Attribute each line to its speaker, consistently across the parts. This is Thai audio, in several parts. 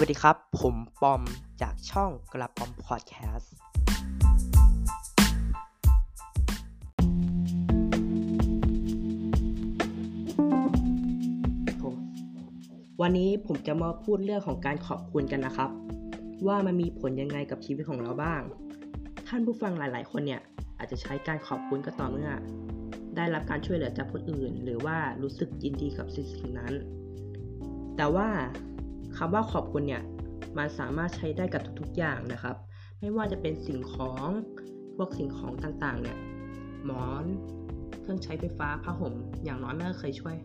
Speaker 1: วัสดีครับ ผมปอมจากช่องกระปอมพอดแคสต์ วันนี้ผมจะมาพูดเรื่องของการขอบคุณกันนะครับ ว่ามันมีผลยังไงกับชีวิตของเราบ้าง ท่านผู้ฟังหลาย ๆ คนเนี่ย อาจจะใช้การขอบคุณก็ต่อเมื่อ ได้รับการช่วยเหลือจากคนอื่น หรือว่ารู้สึกยินดีกับสิ่งนั้น แต่ว่า คำว่าขอบคุณเนี่ยมันสามารถใช้ได้กับทุกๆอย่างนะครับ ไม่ว่าจะเป็นสิ่งของพวกสิ่งของต่างๆเนี่ยหมอนเครื่องใช้ไฟฟ้าผ้าห่ม อย่างน้อยมันก็เคยช่วย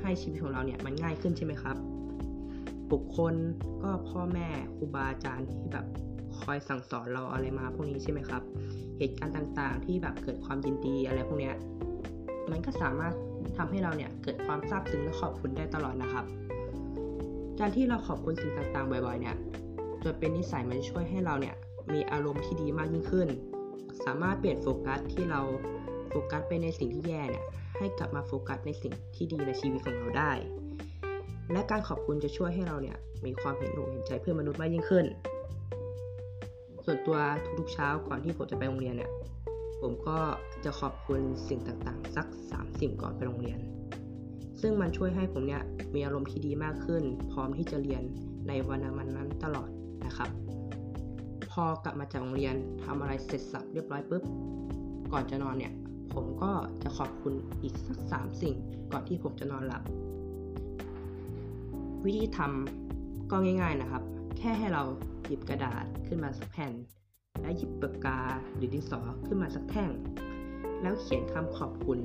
Speaker 1: ให้ชีวิตของเราเนี่ยมันง่ายขึ้นใช่ไหมครับบุคคลก็พ่อแม่ครูบาอาจารย์ที่แบบคอยสั่งสอนเราอะไรมาพวกนี้ใช่ไหมครับ เหตุการณ์ต่างๆ ที่แบบเกิดความยินดีอะไรพวกเนี้ยมันก็สามารถทำให้เราเนี่ยเกิดความซาบซึ้งและขอบคุณได้ตลอดนะครับ การที่เราขอบคุณสิ่งต่างๆ บ่อยๆ เนี่ยจนเป็นนิสัยมันช่วยให้เราเนี่ยมีอารมณ์ที่ดีมากยิ่งขึ้น สามารถเปลี่ยนโฟกัสที่เราโฟกัสไปในสิ่งที่แย่เนี่ยให้กลับมาโฟกัสในสิ่งที่ดีในชีวิตของเราได้ และการขอบคุณจะช่วยให้เราเนี่ยมีความเห็นอกเห็นใจเพื่อนมนุษย์มากยิ่งขึ้น ส่วนตัวทุกๆเช้าก่อนที่ผมจะไปโรงเรียนเนี่ยผมก็จะขอบคุณสิ่งต่างๆ สัก3สิ่งก่อนไปโรงเรียน ซึ่งมันช่วยให้ผมเนี่ยมีอารมณ์ที่ดีมากขึ้น พร้อมที่จะเรียนในวันนั้นนั้นตลอดนะครับ พอกลับมาจากโรงเรียนทำอะไรเสร็จสับเรียบร้อยปุ๊บก่อนจะนอนเนี่ย ผมก็จะขอบคุณอีกสัก 3 สิ่งก่อนที่ผมจะนอนหลับ วิธีทำก็ง่าย ๆนะครับ แค่ให้เราหยิบกระดาษขึ้นมาสักแผ่น และหยิบปากกาหรือดินสอขึ้นมาสักแท่ง แล้วเขียนคำขอบคุณ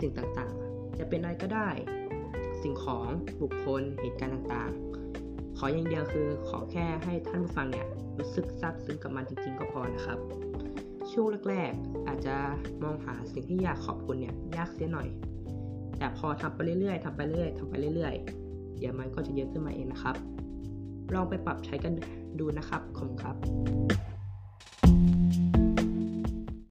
Speaker 1: สิ่งต่างๆ จะเป็นอะไรก็ได้ สิ่งของบุคคลเหตุการณ์ต่างๆ ขออย่างเดียวคือขอแค่ให้ท่านผู้ฟังเนี่ยรู้สึกซาบซึ้งกับมันจริง ๆ ก็พอนะครับ ช่วงแรกๆ อาจจะมองหาสิ่งที่อยากขอบคุณเนี่ยยากเสียหน่อย แต่พอทำไปเรื่อยๆทำไปเรื่อยๆทำไปเรื่อยๆ เดี๋ยวมันก็จะเยอะขึ้นมาเองนะครับ ลองไปปรับใช้กันดูนะครับขอบคุณครับ